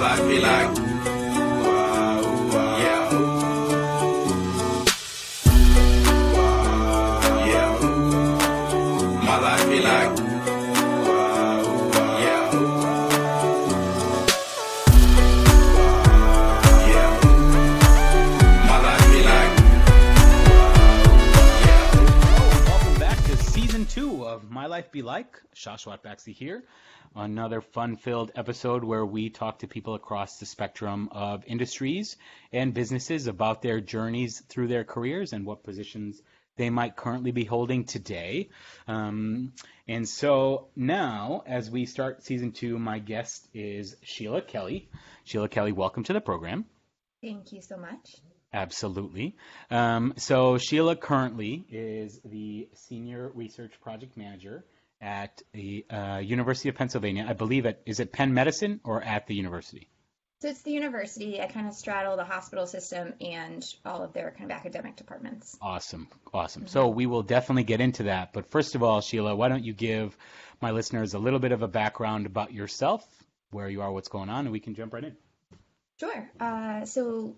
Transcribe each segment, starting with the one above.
Life be like, Life Be Like. Shashwat Baxi here. Another fun filled episode where we talk to people across the spectrum of industries and businesses about their journeys through their careers and what positions they might currently be holding today. Um, and so now, as we start season two, my guest is Sheila Kelly. Sheila Kelly, welcome to the program. Thank you so much. Absolutely. Um, so Sheila currently is the senior research project manager at the uh, University of Pennsylvania. I believe it is it Penn Medicine or at the university. So it's the university. I kind of straddle the hospital system and all of their kind of academic departments. Awesome, awesome. So we will definitely get into that. But first of all, Sheila, why don't you give my listeners a little bit of a background about yourself, where you are, what's going on, and we can jump right in. Sure. Uh, so,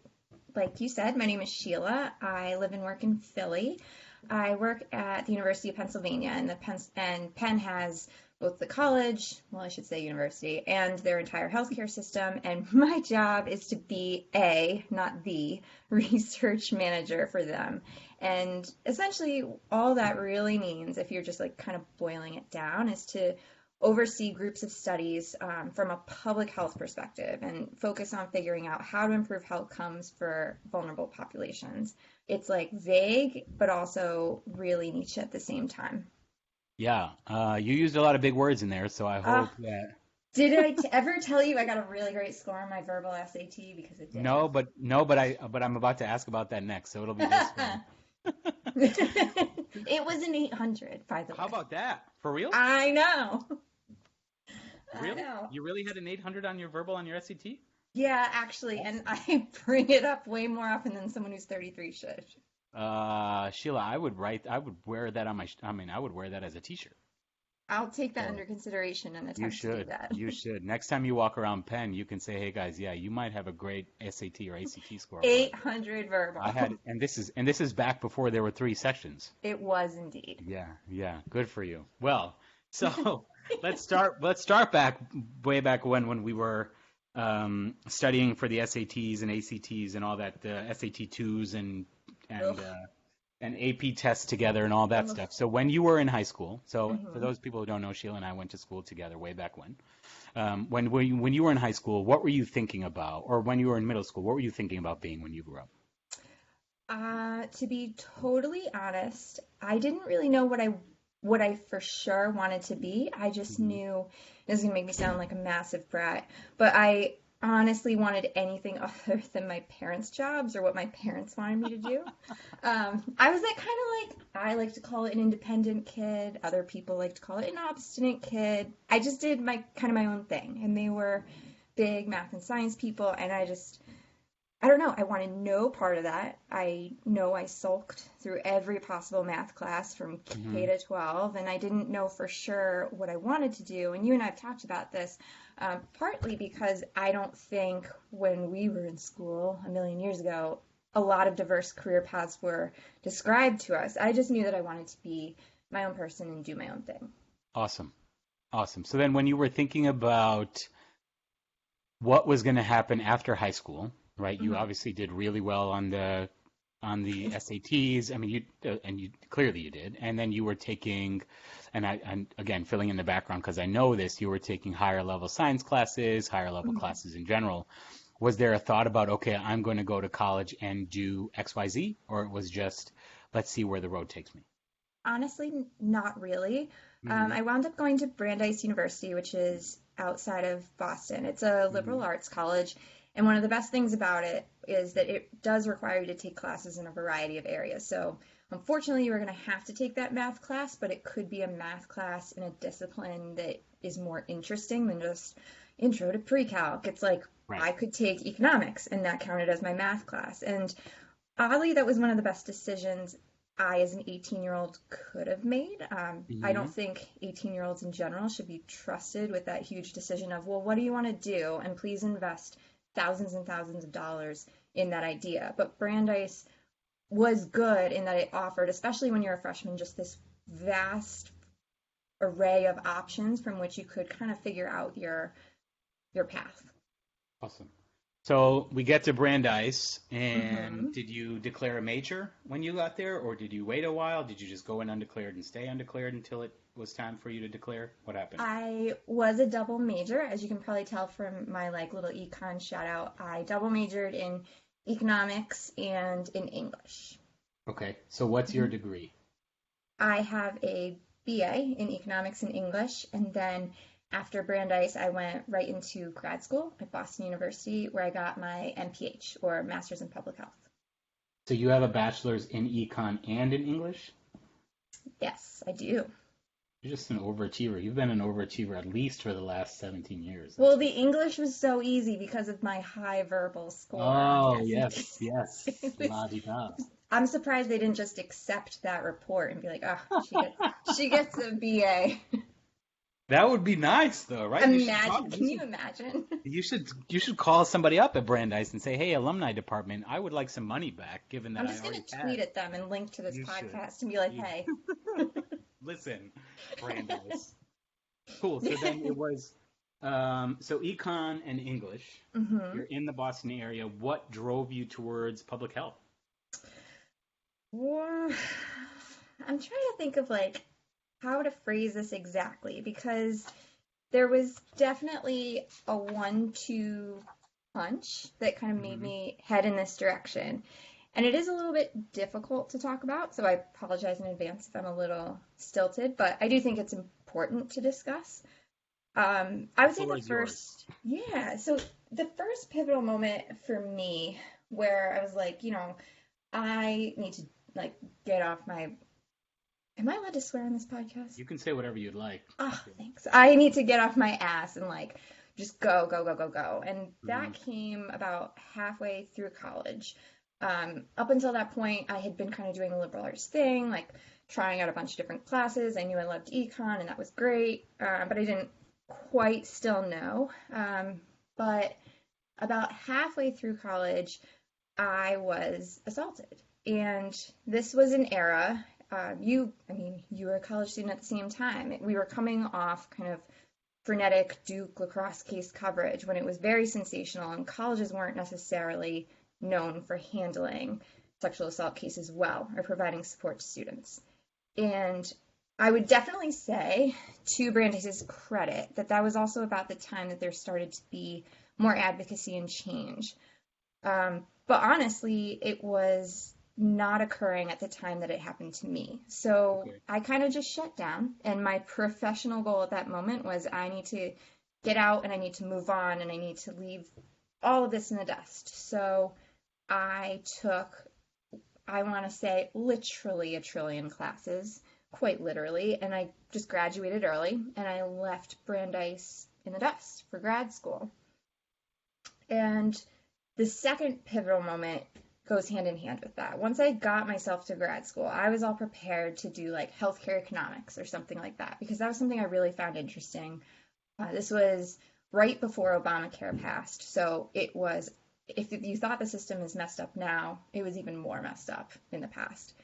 like you said, my name is Sheila. I live and work in Philly. I work at the University of Pennsylvania, and the Penn and Penn has both the college, well, I should say university, and their entire healthcare system. And my job is to be a, not the, research manager for them. And essentially, all that really means, if you're just like kind of boiling it down, is to oversee groups of studies um, from a public health perspective and focus on figuring out how to improve health outcomes for vulnerable populations. It's like vague, but also really niche at the same time. Yeah, uh, you used a lot of big words in there, so I hope Ah. that. Did I t- ever tell you I got a really great score on my verbal SAT because it did? No, but no, but I but I'm about to ask about that next, so it'll be this one. it was an 800, by the way. How about that? For real? I know. Really? You really had an 800 on your verbal on your SAT? Yeah, actually, and I bring it up way more often than someone who's 33 should. Uh, Sheila, I would write. I would wear that on my. I mean, I would wear that as a T-shirt. I'll take that Oh. under consideration and attempt You to do should. that. You should. Next time you walk around Penn, you can say, "Hey guys, yeah, you might have a great SAT or ACT score." 800 verbal. I had, and this is and this is back before there were three sections. It was indeed. Yeah, yeah, good for you. Well, so let's start. Let's start back way back when when we were um, studying for the SATs and ACTs and all that, the SAT twos and and uh, and AP tests together and all that Ugh. stuff. So when you were in high school, so for Mhm. those people who don't know, Sheila and I went to school together way back when. Um, when when you, when you were in high school, what were you thinking about, or when you were in middle school, what were you thinking about being when you grew up? Uh, to be totally honest, I didn't really know what I what I for sure wanted to be. I just Mhm. knew this is gonna make me sound like a massive brat, but I honestly wanted anything other than my parents' jobs or what my parents wanted me to do. Um, I was that kind of like I like to call it an independent kid. Other people like to call it an obstinate kid. I just did my kind of my own thing, and they were big math and science people, and I just I don't know. I wanted no part of that. I know I sulked through every possible math class from K Mhm. to 12, and I didn't know for sure what I wanted to do. And you and I have talked about this, um, partly because I don't think when we were in school a million years ago, a lot of diverse career paths were described to us. I just knew that I wanted to be my own person and do my own thing. Awesome. Awesome. So then when you were thinking about what was going to happen after high school, right? You Mhm. obviously did really well on the on the SATs. I mean, you uh, and you clearly you did. And then you were taking and I and again filling in the background because I know this, you were taking higher level science classes, higher level Mhm. classes in general. Was there a thought about, okay, I'm going to go to college and do XYZ or it was just let's see where the road takes me? Honestly, not really. Um, I wound up going to Brandeis University, which is outside of Boston. It's a liberal arts college, and one of the best things about it is that it does require you to take classes in a variety of areas. So, unfortunately, you are going to have to take that math class, but it could be a math class in a discipline that is more interesting than just intro to pre-calc. It's like Right. I could take economics, and that counted as my math class. And oddly, that was one of the best decisions I, as an 18 year old, could have made. Um, I don't think 18 year olds in general should be trusted with that huge decision of, well, what do you want to do? And please invest thousands and thousands of dollars in that idea. But Brandeis was good in that it offered, especially when you're a freshman, just this vast array of options from which you could kind of figure out your your path. Awesome. So we get to Brandeis, and mm-hmm. did you declare a major when you got there, or did you wait a while? Did you just go in undeclared and stay undeclared until it was time for you to declare? What happened? I was a double major, as you can probably tell from my like little econ shout out. I double majored in economics and in English. Okay. So what's your degree? I have a BA in economics and English, and then after Brandeis, I went right into grad school at Boston University, where I got my MPH or Master's in Public Health. So you have a bachelor's in econ and in English? Yes, I do. You're just an overachiever. You've been an overachiever at least for the last 17 years. Well, the English was so easy because of my high verbal score. Oh, yes, yes. Was- La-di-da. I'm surprised they didn't just accept that report and be like, oh, she gets, she gets a BA. That would be nice, though, right? You Imagine, talk- can you imagine? You should you should call somebody up at Brandeis and say, "Hey, alumni department, I would like some money back, given that I'm just going already to had." tweet at them and link to this You should. podcast and be like, You- hey, Listen, Brandeis. cool. So then it was um, so econ and English. hmm You're in the Boston area. What drove you towards public health? Well, I'm trying to think of like how to phrase this exactly because there was definitely a one-two punch that kind of made Mhm. me head in this direction. And it is a little bit difficult to talk about, so I apologize in advance if I'm a little stilted, but I do think it's important to discuss. Um, I would say the is yours. first, yeah, so the first pivotal moment for me where I was like, you know, I need to like get off my. Am I allowed to swear on this podcast? You can say whatever you'd like. Oh, thanks. I need to get off my ass and like just go, go, go, go, go. And that came about halfway through college. Um, up until that point, I had been kind of doing the liberal arts thing, like trying out a bunch of different classes. I knew I loved econ, and that was great, uh, but I didn't quite still know. Um, but about halfway through college, I was assaulted. And this was an era, uh, you, I mean, you were a college student at the same time. We were coming off kind of frenetic Duke lacrosse case coverage when it was very sensational, and colleges weren't necessarily known for handling sexual assault cases well or providing support to students. And I would definitely say, to Brandeis's credit, that that was also about the time that there started to be more advocacy and change. Um, but honestly, it was not occurring at the time that it happened to me. So Okay. I kind of just shut down. And my professional goal at that moment was I need to get out and I need to move on and I need to leave all of this in the dust. So I took, I want to say, literally a trillion classes, quite literally, and I just graduated early and I left Brandeis in the dust for grad school. And the second pivotal moment goes hand in hand with that. Once I got myself to grad school, I was all prepared to do like healthcare economics or something like that because that was something I really found interesting. Uh, this was right before Obamacare passed, so it was. If you thought the system is messed up now, it was even more messed up in the past.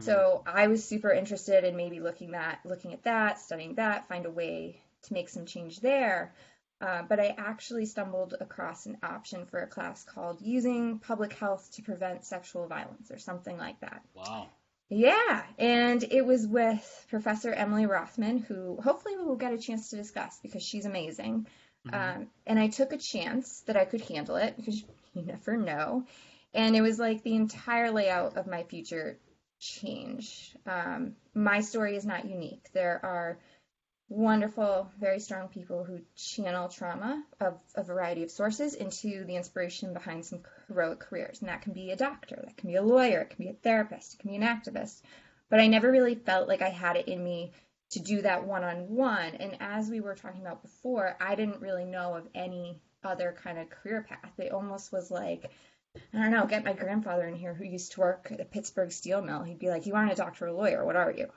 So I was super interested in maybe looking that, looking at that, studying that, find a way to make some change there. Uh, but I actually stumbled across an option for a class called Using Public Health to Prevent Sexual Violence or something like that. Wow. Yeah, and it was with Professor Emily Rothman, who hopefully we will get a chance to discuss because she's amazing. Um, and I took a chance that I could handle it because you never know. And it was like the entire layout of my future changed. Um, my story is not unique. There are wonderful, very strong people who channel trauma of a variety of sources into the inspiration behind some heroic careers. And that can be a doctor, that can be a lawyer, it can be a therapist, it can be an activist. But I never really felt like I had it in me to do that one on one. And as we were talking about before, I didn't really know of any other kind of career path. It almost was like I don't know, get my grandfather in here who used to work at the Pittsburgh steel mill. He'd be like, You aren't a doctor or lawyer, what are you?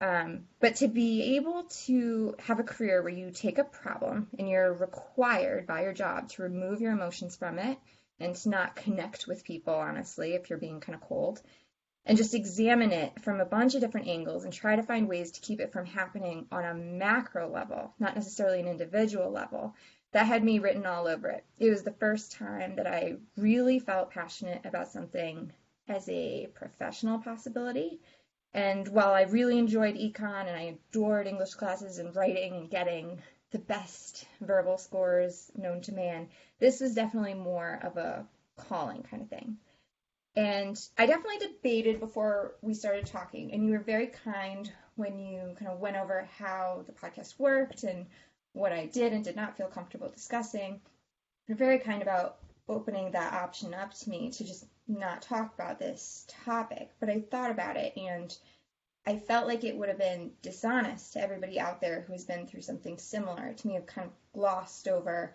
Um, but to be able to have a career where you take a problem and you're required by your job to remove your emotions from it and to not connect with people, honestly, if you're being kind of cold, and just examine it from a bunch of different angles and try to find ways to keep it from happening on a macro level, not necessarily an individual level, that had me written all over it. It was the first time that I really felt passionate about something as a professional possibility. And while I really enjoyed econ and I adored English classes and writing and getting the best verbal scores known to man, this was definitely more of a calling kind of thing. And I definitely debated before we started talking, and you were very kind when you kind of went over how the podcast worked and what I did and did not feel comfortable discussing. You're very kind about opening that option up to me to just not talk about this topic. But I thought about it and I felt like it would have been dishonest to everybody out there who's been through something similar to me have kind of glossed over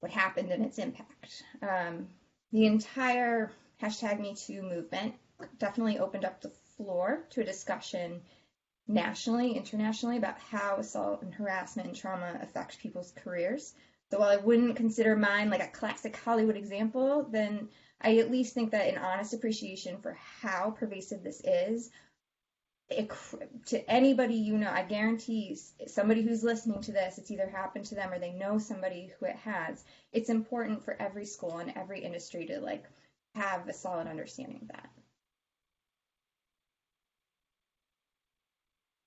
what happened and its impact. Um, the entire hashtag MeToo movement definitely opened up the floor to a discussion nationally, internationally about how assault and harassment and trauma affect people's careers. So while I wouldn't consider mine like a classic Hollywood example, then I at least think that an honest appreciation for how pervasive this is it, to anybody you know, I guarantee somebody who's listening to this, it's either happened to them or they know somebody who it has. It's important for every school and every industry to like have a solid understanding of that.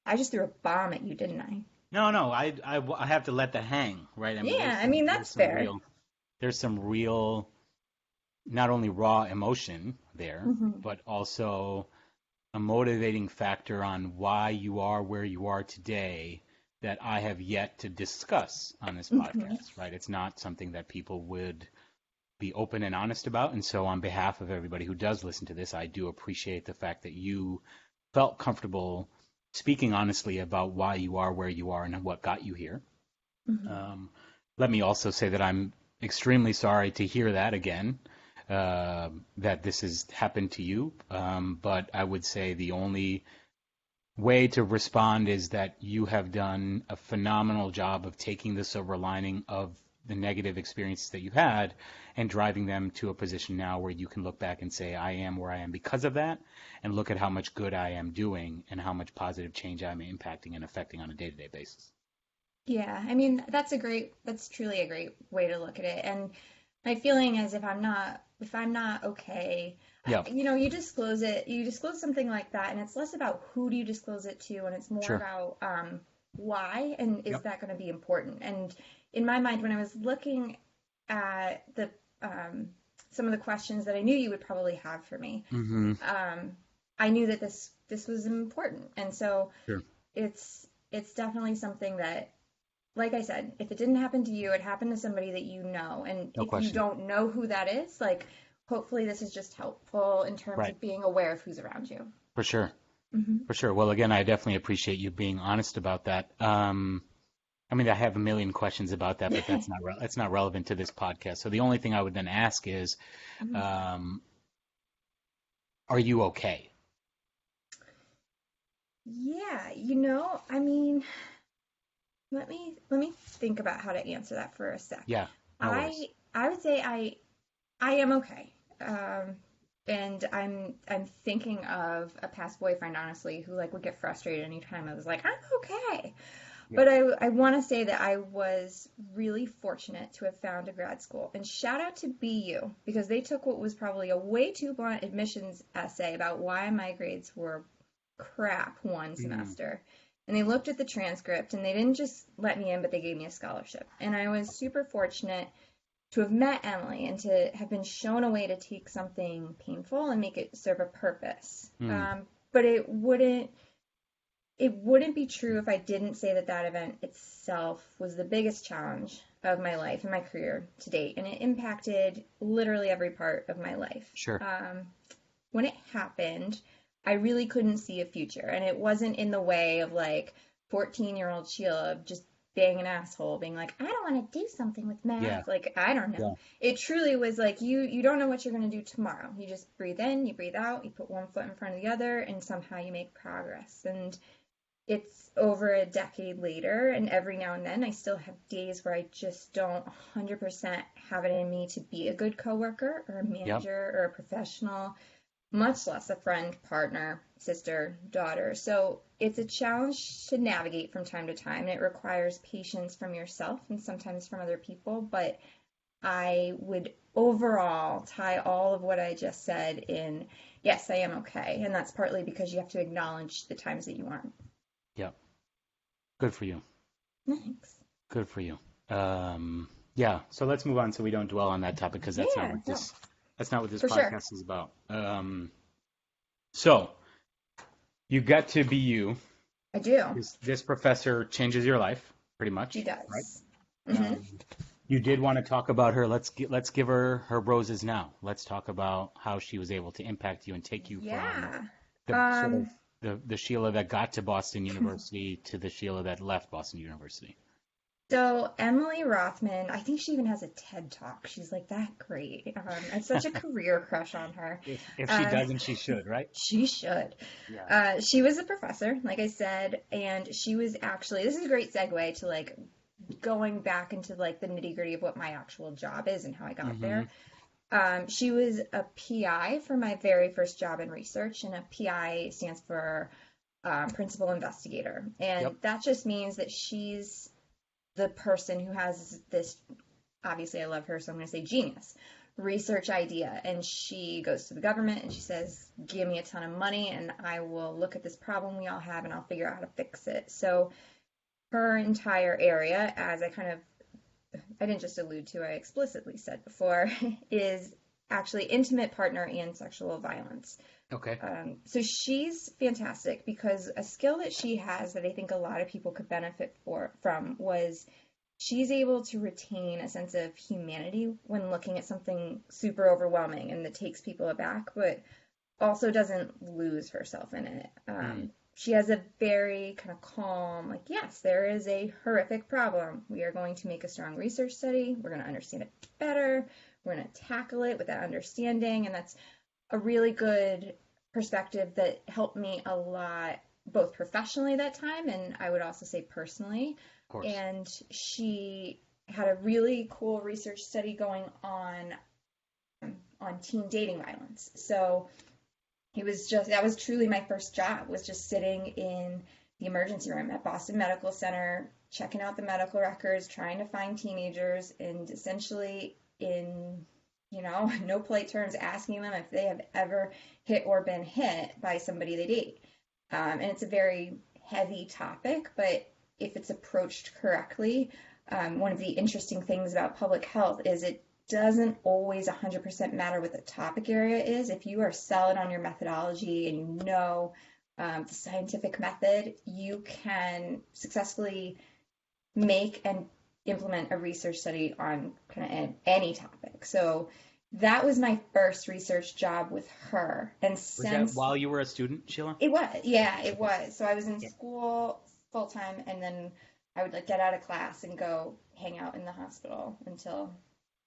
I just threw a bomb at you, didn't I? No, no, I, I, I have to let that hang, right? I mean, yeah, I mean that's fair. Real, there's some real, not only raw emotion there, mm-hmm. but also a motivating factor on why you are where you are today that I have yet to discuss on this mm-hmm. podcast, mm-hmm. right? It's not something that people would be open and honest about. And so, on behalf of everybody who does listen to this, I do appreciate the fact that you felt comfortable speaking honestly about why you are where you are and what got you here. Mm-hmm. Um, let me also say that I'm extremely sorry to hear that again, uh, that this has happened to you. Um, but I would say the only way to respond is that you have done a phenomenal job of taking the silver lining of the negative experiences that you had and driving them to a position now where you can look back and say, I am where I am because of that, and look at how much good I am doing and how much positive change I'm impacting and affecting on a day to day basis. Yeah, I mean, that's a great, that's truly a great way to look at it. And my feeling is if I'm not, if I'm not okay, yeah. you know, you disclose it, you disclose something like that, and it's less about who do you disclose it to, and it's more sure. about um, why and is yep. that going to be important. And in my mind, when I was looking at the um, some of the questions that I knew you would probably have for me. Mm-hmm. Um, I knew that this this was important, and so sure. it's it's definitely something that, like I said, if it didn't happen to you, it happened to somebody that you know, and no if question. you don't know who that is, like hopefully this is just helpful in terms right. of being aware of who's around you. For sure. Mm-hmm. For sure. Well, again, I definitely appreciate you being honest about that. Um, I mean, I have a million questions about that, but that's not re- that's not relevant to this podcast. So the only thing I would then ask is, mm-hmm. um, are you okay? Yeah, you know, I mean, let me let me think about how to answer that for a sec. Yeah, no I I would say I I am okay. Um, and I'm I'm thinking of a past boyfriend, honestly, who like would get frustrated anytime I was like, I'm okay. But I, I want to say that I was really fortunate to have found a grad school. And shout out to BU because they took what was probably a way too blunt admissions essay about why my grades were crap one mm-hmm. semester. And they looked at the transcript and they didn't just let me in, but they gave me a scholarship. And I was super fortunate to have met Emily and to have been shown a way to take something painful and make it serve a purpose. Mm. Um, but it wouldn't it wouldn't be true if I didn't say that that event itself was the biggest challenge of my life and my career to date, and it impacted literally every part of my life. Sure. Um, when it happened, I really couldn't see a future, and it wasn't in the way of like 14 year old Sheila just being an asshole, being like, I don't want to do something with math. Yeah. Like, I don't know. It truly was like you you don't know what you're going to do tomorrow. You just breathe in, you breathe out, you put one foot in front of the other, and somehow you make progress. And it's over a decade later, and every now and then I still have days where I just don't 100% have it in me to be a good coworker or a manager or a professional, much less a friend, partner, sister, daughter. So it's a challenge to navigate from time to time, and it requires patience from yourself and sometimes from other people. But I would overall tie all of what I just said in yes, I am okay. And that's partly because you have to acknowledge the times that you aren't. Yep. Good for you. Thanks. Good for you. Um, yeah. So let's move on so we don't dwell on that topic because that's Yeah, not what no. That's not what this For sure. podcast is about. Um, so you got to be you. I do. This, this professor changes your life pretty much. She does. Right? hmm Um, you did want to talk about her. Let's gi- let's give her her roses now. Let's talk about how she was able to impact you and take you from yeah. the sort of Um, the, the Sheila that got to Boston University to the Sheila that left Boston University. So Emily Rothman, I think she even has a TED talk. She's like that great. Um, it's such a career crush on her. If, if she Uh, doesn't, she should, right? She should. Yeah. Uh, she was a professor, like I said, and she was actually, this is a great segue to like going back into like the nitty gritty of what my actual job is and how I got Mhm. there. Um, she was a PI for my very first job in research, and a PI stands for um, principal investigator. And Yep. that just means that she's the person who has this, obviously, I love her, so I'm going to say genius research idea. And she goes to the government and she says give me a ton of money and i will look at this problem we all have and i'll figure out how to fix it. So her entire area as i kind of i didn't just allude to i explicitly said before is actually intimate partner and sexual violence Okay. um, so she's fantastic because a skill that she has that I think a lot of people could benefit for from was she's able to retain a sense of humanity when looking at something super overwhelming and that takes people aback, but also doesn't lose herself in it. Um, Mm. She has a very kind of calm, like, yes, there is a horrific problem. We are going to make a strong research study. We're going to understand it better. We're going to tackle it with that understanding. And that's a really good perspective that helped me a lot, both professionally that time and I would also say personally. And she had a really cool research study going on on teen dating violence. So it was just that was truly my first job was just sitting in the emergency room at Boston Medical Center, checking out the medical records, trying to find teenagers, and essentially in you know no polite terms asking them if they have ever hit or been hit by somebody they date. Um, and it's a very heavy topic, but if it's approached correctly, um, one of the interesting things about public health is it doesn't always 100% matter what the topic area is. If you are solid on your methodology and you know um, the scientific method, you can successfully make and implement a research study on kind of any topic. So that was my first research job with her. And Was since that while you were a student, Sheila? it was, yeah, it was. So I was in Yeah. school full time, and then I would like get out of class and go hang out in the hospital until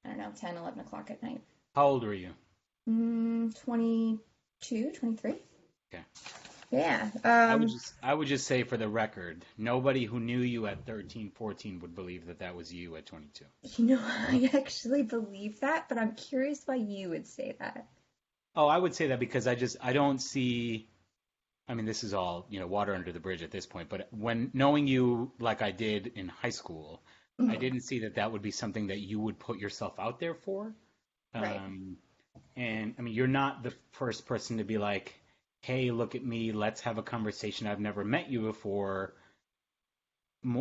I don't know 10, 11 o'clock at night. How old were you? Mm, 22, 23. Okay. Yeah. I Um, would just I would just say for the record, nobody who knew you at 13, 14 would believe that that was you at 22. you know, I actually believe that, but I'm curious why you would say that. Oh, I would say that because I just I don't see. I mean, this is all you know, water under the bridge at this point. But when knowing you like I did in high school, I Mhm. didn't see that that would be something that you would put yourself out there for. Right. Um, and I mean, you're not the first person to be like, "Hey, look at me. Let's have a conversation. I've never met you before."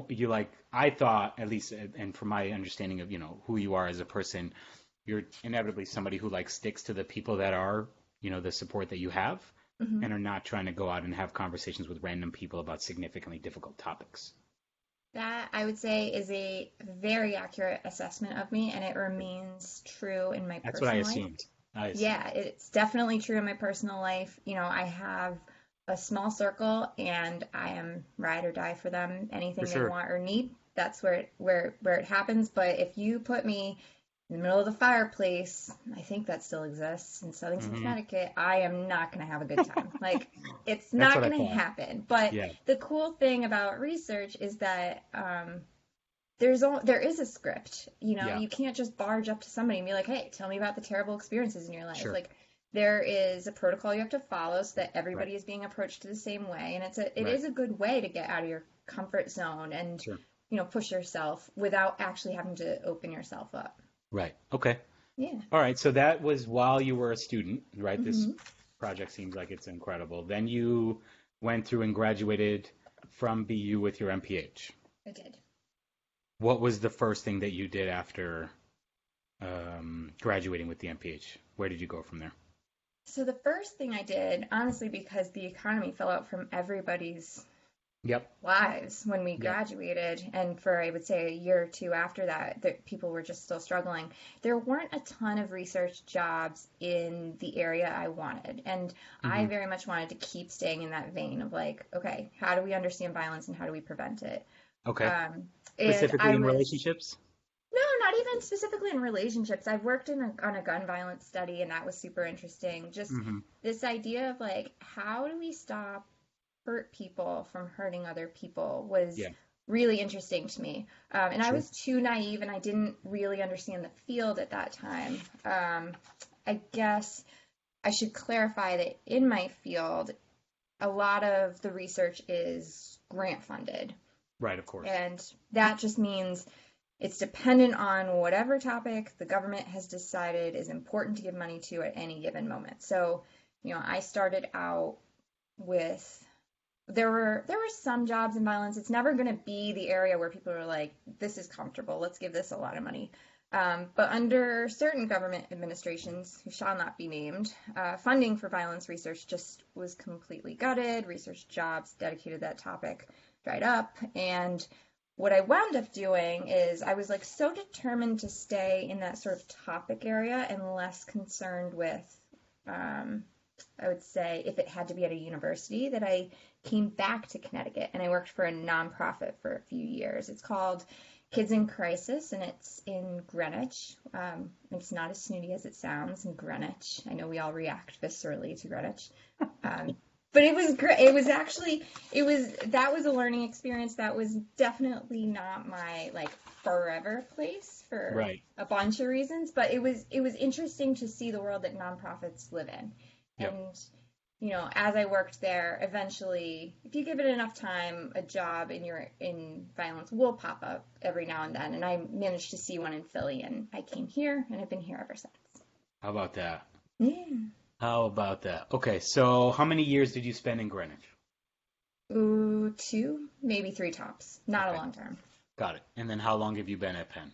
You like I thought at least, and from my understanding of you know who you are as a person, you're inevitably somebody who like sticks to the people that are you know the support that you have, Mhm. and are not trying to go out and have conversations with random people about significantly difficult topics. That I would say is a very accurate assessment of me, and it remains true in my That's what I personal life. Assumed. Yeah, it's definitely true in my personal life. You know, I have a small circle and I am ride or die for them. Anything For they want or need, that's where it, where where it happens. But if you put me in the middle of the fireplace, I think that still exists in Southington, Mhm. Connecticut. I am not going to have a good time. like it's not going to happen. But Yeah. the cool thing about research is that um, there's all, there is a script. You know, Yeah. you can't just barge up to somebody and be like, "Hey, tell me about the terrible experiences in your life." Sure. Like there is a protocol you have to follow so that everybody is being approached the same way, and it's a it Right. is a good way to get out of your comfort zone and Sure. you know push yourself without actually having to open yourself up. Right. Okay. Yeah. All right. So that was while you were a student, right? This Mhm. project seems like it's incredible. Then you went through and graduated from BU with your MPH. I did. What was the first thing that you did after um, graduating with the MPH? Where did you go from there? So the first thing I did, honestly, because the economy fell out from everybody's Yep. lives when we graduated, and for I would say a year or two after that, that people were just still struggling. There weren't a ton of research jobs in the area I wanted, and I Mhm. very much wanted to keep staying in that vein of like, okay, how do we understand violence and how do we prevent it? Okay. Um, and Specifically in was- relationships? No, not even specifically in relationships. I've worked in a, on a gun violence study, and that was super interesting. Just hmm this idea of like, how do we stop hurt people from hurting other people was Yeah. really interesting to me. Um, and I was too naive, and I didn't really understand the field at that time. Um, I guess I should clarify that in my field, a lot of the research is grant funded. Right, of course. And that just means it's dependent on whatever topic the government has decided is important to give money to at any given moment. So, you know, I started out with there were there were some jobs in violence. It's never going to be the area where people are like, this is comfortable. Let's give this a lot of money. Um, but under certain government administrations, who shall not be named, uh, funding for violence research just was completely gutted. Research jobs dedicated that topic dried up. And what I wound up doing is I was like so determined to stay in that sort of topic area and less concerned with, um, I would say, if it had to be at a university, that I came back to Connecticut and I worked for a nonprofit for a few years. It's called Kids in Crisis and it's in Greenwich. Um, it's not as snooty as it sounds in Greenwich. I know we all react viscerally to Greenwich. Um, but it was great. It was actually, it was, that was a learning experience. That was definitely not my like forever place for Right. a bunch of reasons, but it was, it was interesting to see the world that nonprofits live in. Yep. And, you know, as I worked there, eventually, if you give it enough time, a job in your in violence will pop up every now and then. And I managed to see one in Philly, and I came here, and I've been here ever since. How about that? Yeah. How about that? Okay, so how many years did you spend in Greenwich? Ooh, two, maybe three tops. Not Okay. a long term. Got it. And then how long have you been at Penn?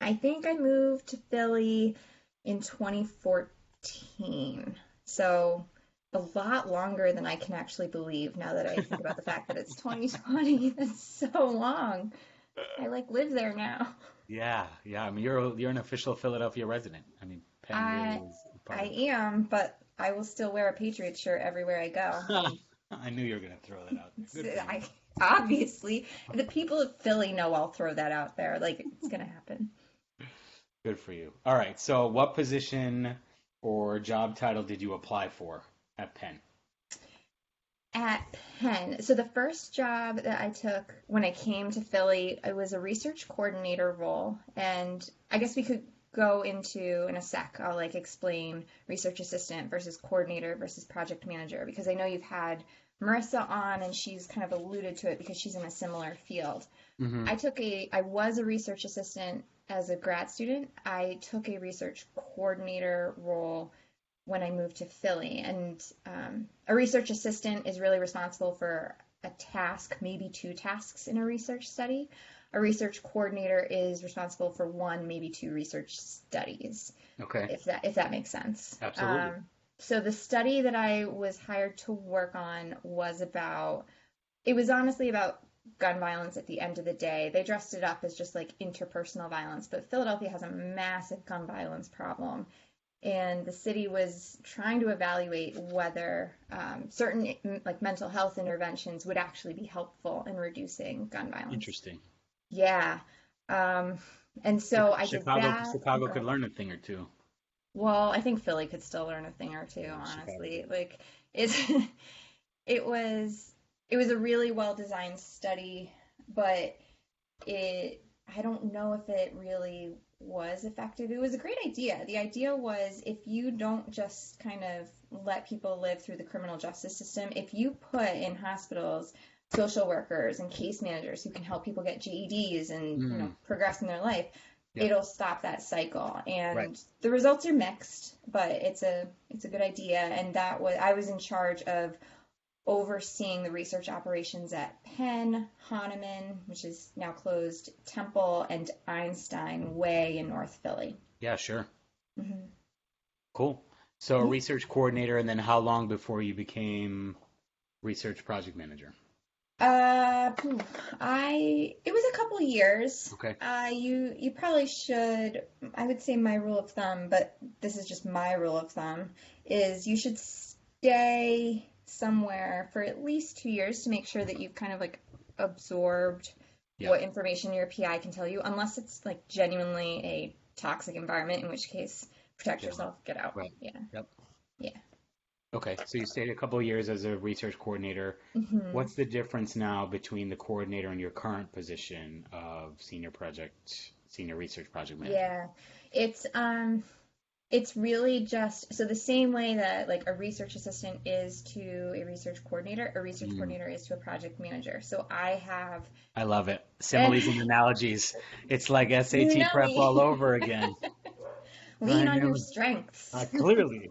I think I moved to Philly in 2014. So a lot longer than I can actually believe now that I think about the fact that it's 2020. That's so long. I like live there now. Yeah, yeah. I mean, you're you're an official Philadelphia resident. I mean, Penn I- really is a part I am, but I will still wear a Patriots shirt everywhere I go. I knew you were gonna throw that out. there. Good for you. I, obviously, the people of Philly know I'll throw that out there. Like it's gonna happen. Good for you. All right. So, what position or job title did you apply for at Penn? At Penn, so the first job that I took when I came to Philly, it was a research coordinator role, and I guess we could go into in a sec. I'll like explain research assistant versus coordinator versus project manager because I know you've had Marissa on and she's kind of alluded to it because she's in a similar field. Mm-hmm. I took a I was a research assistant as a grad student. I took a research coordinator role when I moved to Philly, and um, a research assistant is really responsible for a task, maybe two tasks in a research study. A research coordinator is responsible for one, maybe two research studies Okay. if that if that makes sense. Absolutely. Um, so the study that I was hired to work on was about. It was honestly about gun violence at the end of the day. They dressed it up as just like interpersonal violence, but Philadelphia has a massive gun violence problem. And the city was trying to evaluate whether um, certain like mental health interventions would actually be helpful in reducing gun violence. Interesting. Yeah. Um, and so I did Chicago, that. Chicago could learn a thing or two. Well, I think Philly could still learn a thing or two, Yeah, Chicago. honestly. Like it's it was it was a really well designed study, but it I don't know if it really was effective. It was a great idea. The idea was if you don't just kind of let people live through the criminal justice system, if you put in hospitals social workers and case managers who can help people get GEDs and you know Mm. progress in their life, Yeah. it'll stop that cycle. And Right. the results are mixed, but it's a it's a good idea. And that was I was in charge of overseeing the research operations at Penn, Hahnemann, which is now closed, Temple, and Einstein Way in North Philly. Yeah, sure. hmm Cool. So a research coordinator, and then how long before you became research project manager? Uh, I it was a couple years. Okay. Uh, you you probably should. I would say my rule of thumb, but this is just my rule of thumb, is you should stay somewhere for at least two years to make sure that you've kind of like absorbed Yeah. what information your PI can tell you, unless it's like genuinely a toxic environment, in which case protect Yeah. yourself, get out. Right. Yeah. Okay. So you stayed a couple of years as a research coordinator. Mhm. What's the difference now between the coordinator and your current position of senior project, senior research project manager? Yeah, it's um, it's really just so the same way that like a research assistant is to a research coordinator, a research Mm. coordinator is to a project manager. So I have I love it. Similes and analogies. It's like SAT prep all over again. lean on your strengths. Uh, clearly.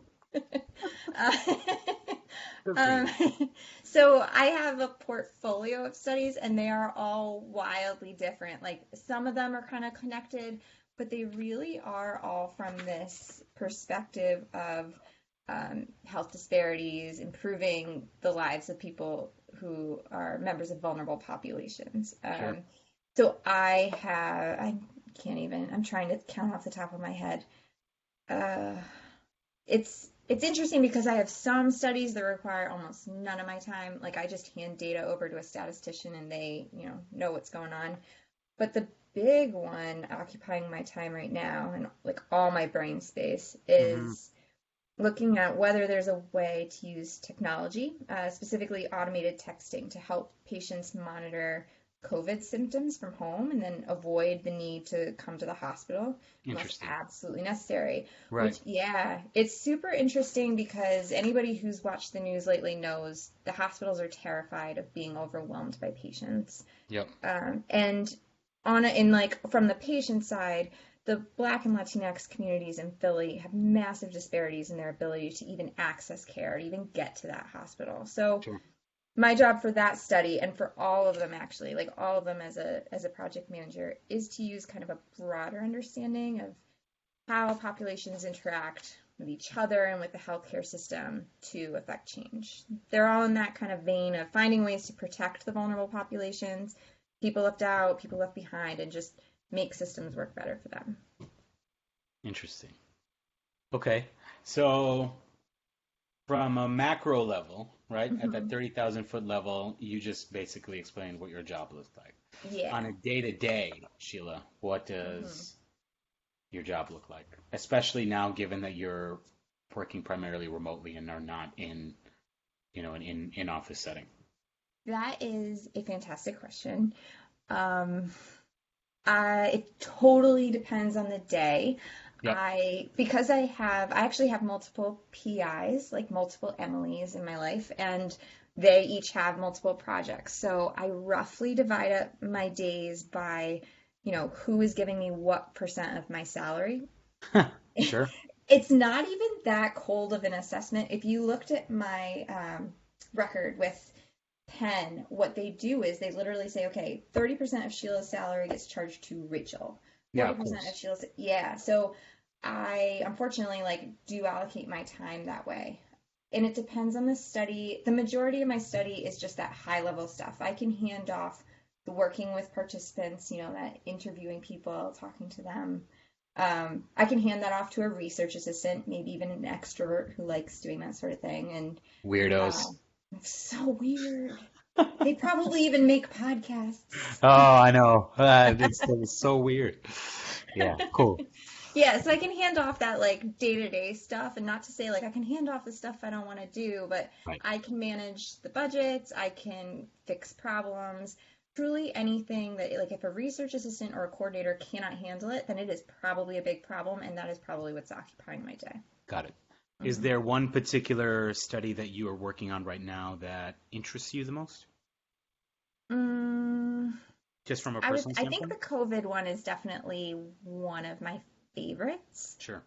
Um, so I have a portfolio of studies, and they are all wildly different. Like some of them are kind of connected, but they really are all from this perspective of um, health disparities, improving the lives of people who are members of vulnerable populations. Um, Sure. So I have, I can't even, I'm trying to count off the top of my head. Uh, it's it's interesting because I have some studies that require almost none of my time. Like I just hand data over to a statistician and they, you know, know what's going on. But the big one occupying my time right now and like all my brain space is looking at whether there's a way to use technology, uh, specifically automated texting, to help patients monitor COVID symptoms from home and then avoid the need to come to the hospital unless absolutely necessary. Right. Which, yeah, it's super interesting because anybody who's watched the news lately knows the hospitals are terrified of being overwhelmed by patients. Yep. Um, and on a, in like from the patient side, the Black and Latinx communities in Philly have massive disparities in their ability to even access care, to even get to that hospital. So Sure. My job for that study and for all of them actually, like all of them as a as a project manager, is to use kind of a broader understanding of how populations interact with each other and with the healthcare system to affect change. They're all in that kind of vein of finding ways to protect the vulnerable populations, people left out, people left behind, and just make systems work better for them. Interesting. Okay. So from a macro level, right, at that Mhm. 30,000 foot level, you just basically explained what your job looks like. Yeah. On a day to day, Sheila, what does your job look like? Especially now, given that you're working primarily remotely and are not in, you know, an in in office setting. That is a fantastic question. Um, I, it totally depends on the day. Yep. I because I have I actually have multiple PIs, like multiple Emilys in my life, and they each have multiple projects. So I roughly divide up my days by, you know, who is giving me what percent of my salary. Sure. It's not even that cold of an assessment. If you looked at my um, record with Penn, what they do is they literally say, okay, 30% of Sheila's salary gets charged to Rachel. 40% Yeah, of of. Sheila's, yeah. So I unfortunately like do allocate my time that way. And it depends on the study. The majority of my study is just that high level stuff. I can hand off the working with participants, you know, that interviewing people, talking to them. Um, I can hand that off to a research assistant, maybe even an extrovert who likes doing that sort of thing. And Weirdos. uh, it's so weird. They probably even make podcasts. Oh, I know. Uh, it's, it's so weird. Yeah, cool. Yeah, so I can hand off that like day-to-day stuff, and not to say like I can hand off the stuff I don't want to do, but Right. I can manage the budgets, I can fix problems. Truly anything that like if a research assistant or a coordinator cannot handle it, then it is probably a big problem, and that is probably what's occupying my day. Got it. Is Mhm. there one particular study that you are working on right now that interests you the most? Mm, Just from a I would, personal I think the COVID one is definitely one of my favorites. Sure.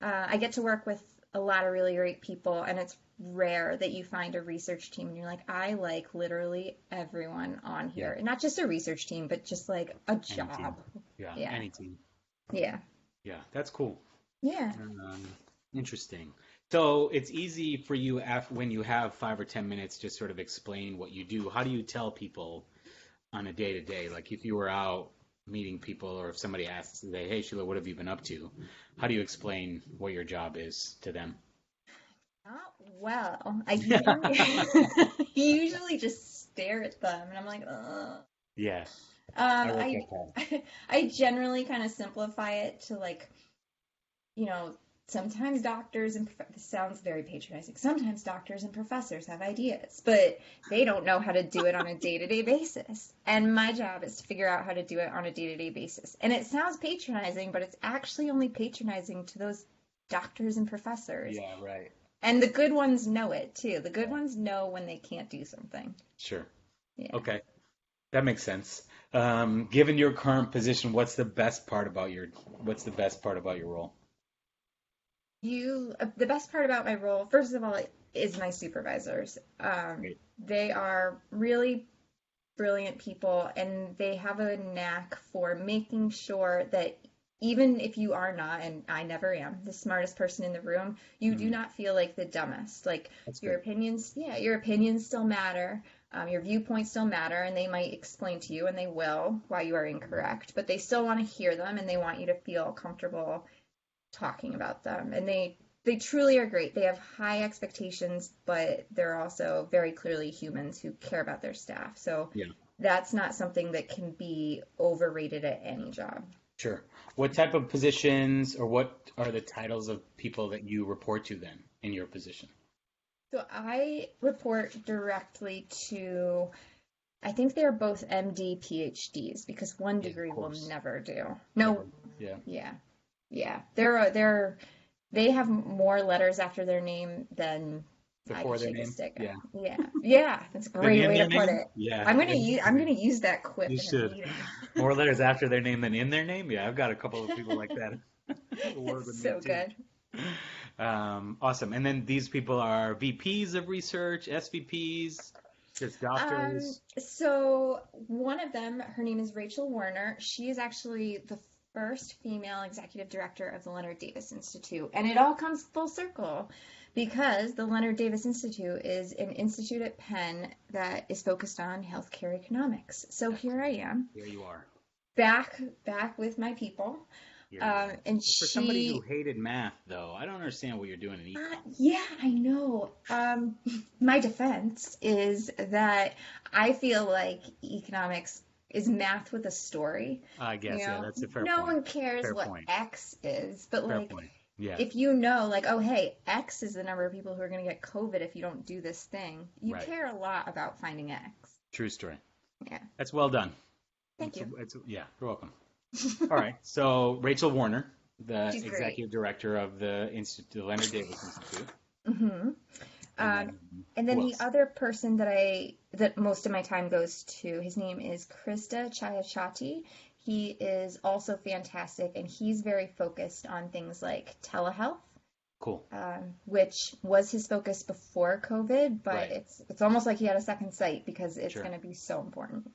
Uh, I get to work with a lot of really great people, and it's rare that you find a research team and you're like, I like literally everyone on here. And Not just a research team, but just like a job. Yeah, Yeah. any team. Yeah. Yeah, that's cool. Yeah. Um, interesting. So it's easy for you af- when you have five or ten minutes to sort of explain what you do. How do you tell people on a day to day? Like if you were out meeting people, or if somebody asks, say, "Hey Sheila, what have you been up to?" How do you explain what your job is to them? Not well. I usually, usually just stare at them, and I'm like, Ugh. Yeah, Um, work I. I generally kind of simplify it to like, you know, sometimes doctors and prof- this sounds very patronizing. Sometimes doctors and professors have ideas, but they don't know how to do it on a day-to-day basis. And my job is to figure out how to do it on a day-to-day basis. And it sounds patronizing, but it's actually only patronizing to those doctors and professors. Yeah, right. And the good ones know it too. The good ones know when they can't do something. Sure. Yeah. Okay, that makes sense. Um, given your current position, what's the best part about your What's the best part about your role? You, uh, the best part about my role, first of all, is my supervisors. Um, they are really brilliant people, and they have a knack for making sure that even if you are not, and I never am, the smartest person in the room, you do Mhm. not feel like the dumbest. Like That's your good. opinions, yeah, your opinions still matter. Um, your viewpoints still matter, and they might explain to you, and they will, why you are incorrect. But they still want to hear them, and they want you to feel comfortable talking about them. And they they truly are great. They have high expectations, but they're also very clearly humans who care about their staff. So Yeah. that's not something that can be overrated at any job. Sure. What type of positions or what are the titles of people that you report to then in your position? So I report directly to, I think they're both MD PhDs because one degree will never do. No, Yeah. yeah, yeah. They're they're they have more letters after their name than Before their name? stick. Yeah. Yeah, yeah. That's a great way to put name? it. Yeah. I'm gonna use I'm gonna use that quip You should. More letters after their name than in their name? Yeah, I've got a couple of people like that. who work with It's so good. Um, awesome. And then these people are VPs of research, SVPs, just Um, doctors. so one of them, her name is Rachel Werner. She is actually the first female executive director of the Leonard Davis Institute, and it all comes full circle because the Leonard Davis Institute is an institute at Penn that is focused on healthcare economics. So here I am, Here you are. back back with my people, um, and For somebody who hated math, though, I don't understand what you're doing in econ. Uh, yeah, I know. Um, my defense is that I feel like economics is math with a story. I guess, You yeah, that's a fair no point. one cares Fair what point. X is, but Fair like point. Yeah. if you know, like, oh, hey, X is the number of people who are going to get COVID if you don't do this thing, you Right. care a lot about finding X. True story. Yeah. That's well done. Thank It's- you. it's- yeah, you're welcome. All right. So Rachel Werner, the She's great. executive director of the Institute, the Leonard Davis Institute. Mm-hmm. And Um, then And then the else? other person that I that most of my time goes to, his name is Krisda Chaiyachati. He is also fantastic, and he's very focused on things like telehealth, Cool. um, which was his focus before COVID, but Right. it's it's almost like he had a second sight because it's Sure. going to be so important.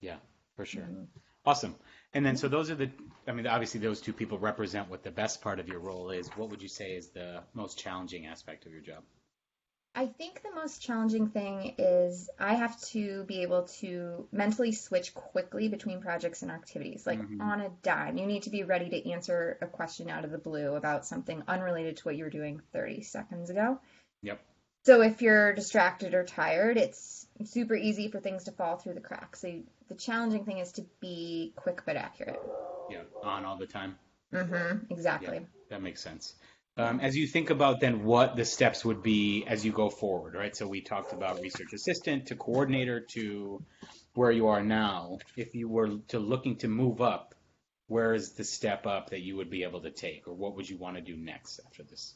Yeah, for sure. Mhm. Awesome. And then, so those are the, I mean, obviously those two people represent what the best part of your role is. What would you say is the most challenging aspect of your job? I think the most challenging thing is I have to be able to mentally switch quickly between projects and activities, like Mhm. on a dime. You need to be ready to answer a question out of the blue about something unrelated to what you were doing 30 seconds ago. Yep. So if you're distracted or tired, it's super easy for things to fall through the cracks. So the challenging thing is to be quick but accurate. Yeah, on all the time. Mm-hmm, exactly. Yeah, that makes sense. Um, as you think about then what the steps would be as you go forward, right? So we talked about research assistant to coordinator to where you are now. If you were to looking to move up, where is the step up that you would be able to take, or what would you want to do next after this?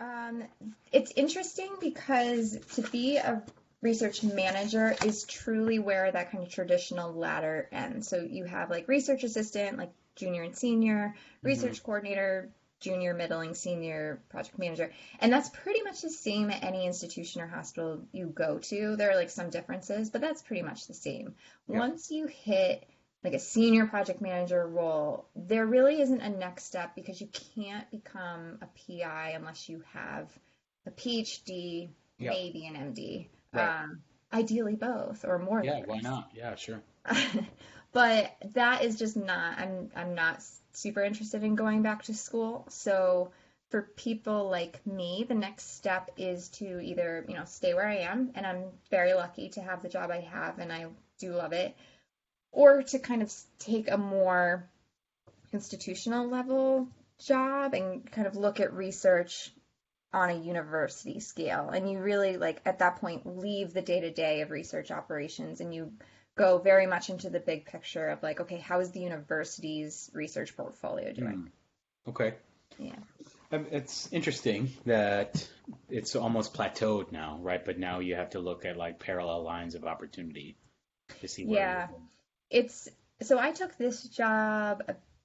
Um, it's interesting because to be a research manager is truly where that kind of traditional ladder ends. So you have like research assistant, like junior and senior, research coordinator, junior, middling, senior, project manager. And that's pretty much the same at any institution or hospital you go to. There are like some differences, but that's pretty much the same. Yeah. Once you hit like a senior project manager role, there really isn't a next step because you can't become a PI unless you have a PhD, Yeah. maybe an MD. Right. Um, ideally both or more. Yeah, why not? Yeah, sure. but that is just not I'm I'm not super interested in going back to school. So for people like me, the next step is to either, you know, stay where I am and I'm very lucky to have the job I have and I do love it, or to kind of take a more institutional level job and kind of look at research on a university scale. And you really like at that point leave the day to day of research operations and you go very much into the big picture of like, okay, how is the university's research portfolio doing? Okay. Yeah. Um, It's interesting that it's almost plateaued now, right? But now you have to look at like parallel lines of opportunity to see where Yeah. It's so I took this job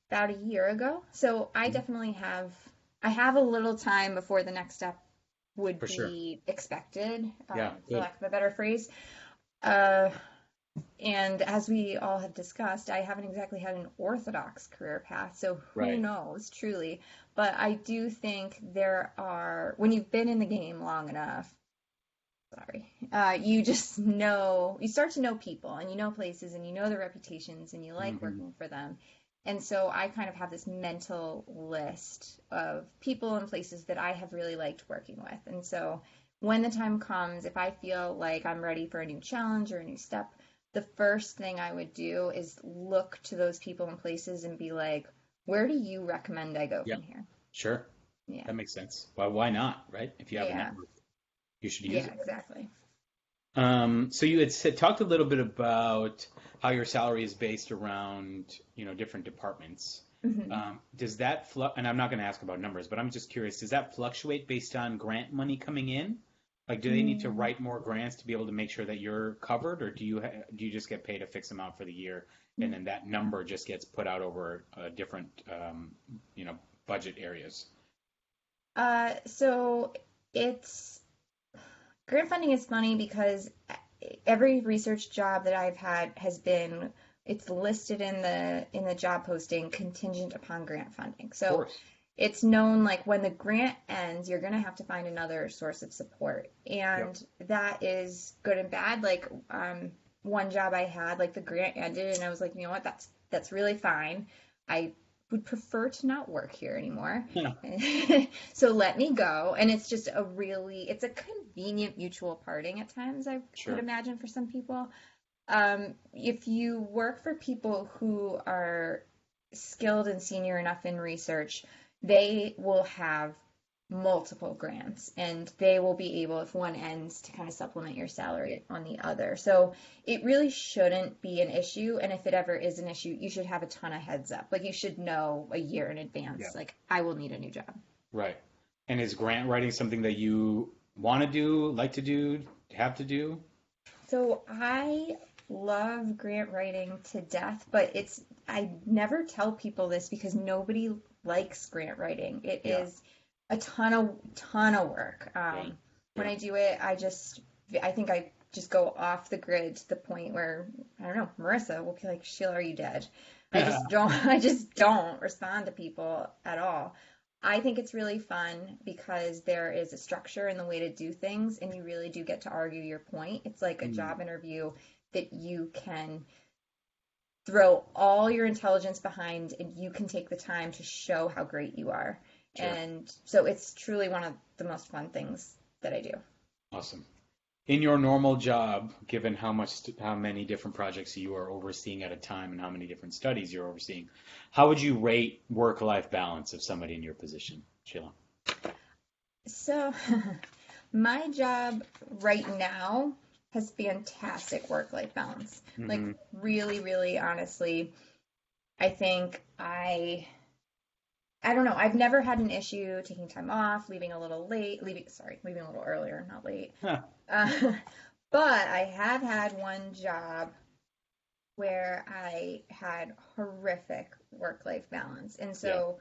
about a year ago. So I Mhm. definitely have I have a little time before the next step would For sure. be expected, um, Yeah, for lack of a better phrase. Uh, and as we all have discussed, I haven't exactly had an orthodox career path, so who Right. knows, truly. But I do think there are, when you've been in the game long enough, sorry, uh, you just know, you start to know people and you know places and you know their reputations and you like Mhm. working for them. And so I kind of have this mental list of people and places that I have really liked working with. And so when the time comes, if I feel like I'm ready for a new challenge or a new step, the first thing I would do is look to those people and places and be like, where do you recommend I go Yeah. from here? Sure, Yeah. that makes sense. Why, why not, right? If you have a network, you should use Yeah, it. Yeah, exactly. Um, so you had said, talked a little bit about how your salary is based around, you know, different departments. Mhm. Um, does that flu- and I'm not going to ask about numbers, but I'm just curious, does that fluctuate based on grant money coming in? Like, do they need to Mm. write more grants to be able to make sure that you're covered, or do you ha- do you just get paid a fixed amount for the year, and then that number just gets put out over uh, different, um, you know, budget areas? Uh, so it's grant funding is funny because every research job that I've had has been it's listed in the in the job posting contingent upon grant funding. So. It's known like when the grant ends, you're going to have to find another source of support. And that is good and bad. Like um, one job I had, like the grant ended, and I was like, you know what, that's that's really fine. I would prefer to not work here anymore. Yeah. so let me go. And it's just a really, it's a convenient mutual parting at times, I Sure. would imagine for some people. Um, if you work for people who are skilled and senior enough in research, they will have multiple grants and they will be able, if one ends, to kind of supplement your salary on the other. So it really shouldn't be an issue. And if it ever is an issue, you should have a ton of heads up. Like you should know a year in advance, Yeah. like I will need a new job. Right. And is grant writing something that you want to do, like to do, have to do? So I love grant writing to death, but it's I never tell people this because nobody likes grant writing. It is Yeah. a ton of ton of work. Um, Right. When I do it, I just I think I just go off the grid to the point where I don't know. Marissa will be like, "Sheila, are you dead?" I just don't. I just don't respond to people at all. I think it's really fun because there is a structure in the way to do things, and you really do get to argue your point. It's like a Mm. job interview that you can throw all your intelligence behind, and you can take the time to show how great you are. Sure. And so it's truly one of the most fun things that I do. Awesome. In your normal job, given how much, how many different projects you are overseeing at a time and how many different studies you're overseeing, how would you rate work-life balance of somebody in your position, Sheila? So, my job right now has fantastic work-life balance. Like Mhm. really, really honestly, I think I I don't know. I've never had an issue taking time off, leaving a little late, leaving sorry, leaving a little earlier, not late. Huh. Uh, but I have had one job where I had horrific work-life balance. And so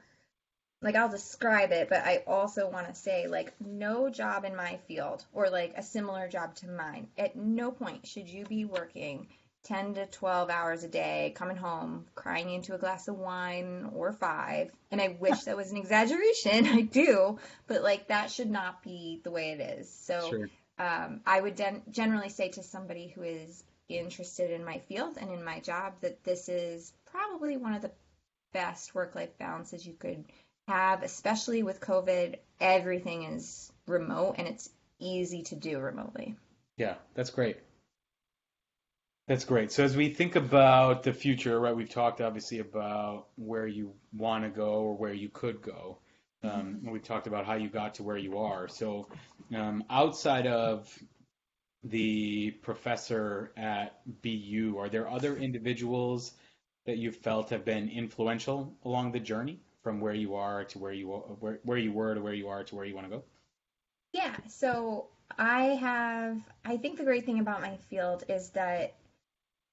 like I'll describe it, but I also want to say like no job in my field or like a similar job to mine, at no point should you be working 10 to 12 hours a day, coming home, crying into a glass of wine or five. And I wish that was an exaggeration. I do, but like that should not be the way it is. So Sure. um, I would den- generally say to somebody who is interested in my field and in my job that this is probably one of the best work-life balances you could have, especially with COVID. Everything is remote and it's easy to do remotely. Yeah, that's great. That's great. So as we think about the future, right, we've talked obviously about where you want to go or where you could go. Um, and we've talked about how you got to where you are. So um, outside of the professor at BU, are there other individuals that you felt have been influential along the journey from where you are to where you where, where you were to where you are to where you want to go? Yeah, so I have, I think the great thing about my field is that,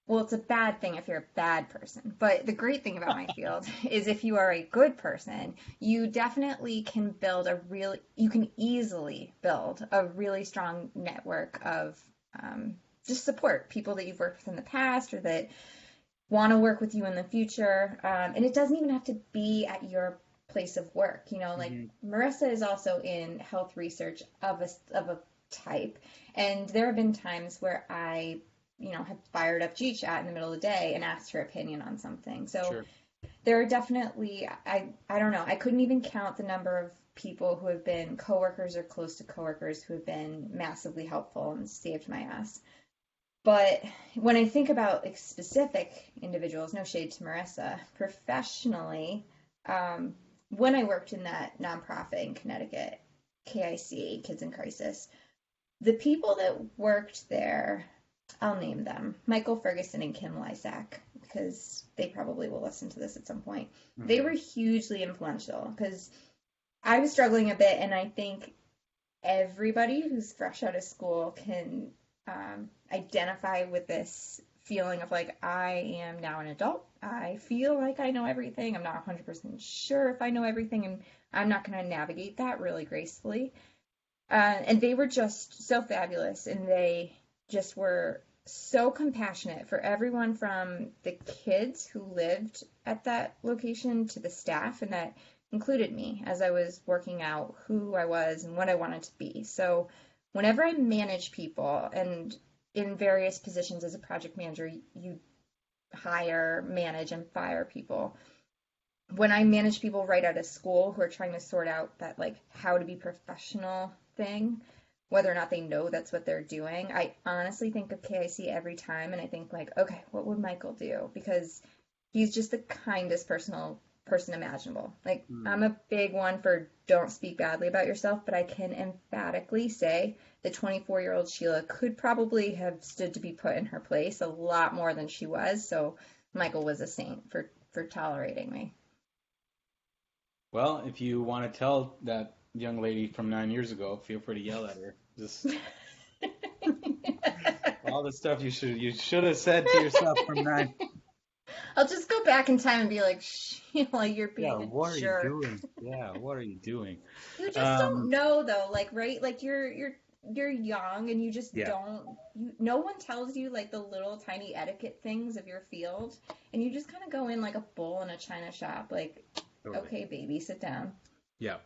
well, it's a bad thing if you're a bad person, but the great thing about my field is if you are a good person, you definitely can build a real, you can easily build a really strong network of um, just support, people that you've worked with in the past or that want to work with you in the future. Um, and it doesn't even have to be at your place of work. You know, like Mhm. Marissa is also in health research of a of a type, and there have been times where I, you know, have fired up GChat in the middle of the day and asked her opinion on something. So Sure. there are definitely I I don't know I couldn't even count the number of people who have been coworkers or close to coworkers who have been massively helpful and saved my ass. But when I think about like, specific individuals, no shade to Marissa, professionally, um, when I worked in that nonprofit in Connecticut, KIC, Kids in Crisis, the people that worked there, I'll name them Michael Ferguson and Kim Lysak, because they probably will listen to this at some point. They were hugely influential because I was struggling a bit, and I think everybody who's fresh out of school can um, identify with this feeling of like, I am now an adult. I feel like I know everything. I'm not 100% sure if I know everything, and I'm not going to navigate that really gracefully. Uh, and they were just so fabulous, and they just were so compassionate for everyone from the kids who lived at that location to the staff, and that included me as I was working out who I was and what I wanted to be. So, whenever I manage people and in various positions as a project manager, you hire, manage, and fire people. When I manage people right out of school who are trying to sort out that like how to be professional thing, whether or not they know that's what they're doing, I honestly think of KIC every time and I think like, okay, what would Michael do? Because he's just the kindest personal person imaginable. Like Mm. I'm a big one for don't speak badly about yourself, but I can emphatically say the 24 year old Sheila could probably have stood to be put in her place a lot more than she was. So Michael was a saint for for tolerating me. Well, if you want to tell that young lady from nine years ago, feel free to yell at her. Just all the stuff you should you should have said to yourself from nine. I'll just go back in time and be like, Sheila, you're being Yeah, a what are you doing? Yeah, what are you doing? You just Um, don't know though, like right? Like you're you're you're young and you just Yeah. don't you no one tells you like the little tiny etiquette things of your field and you just kind of go in like a bull in a china shop like okay baby sit down. Yeah.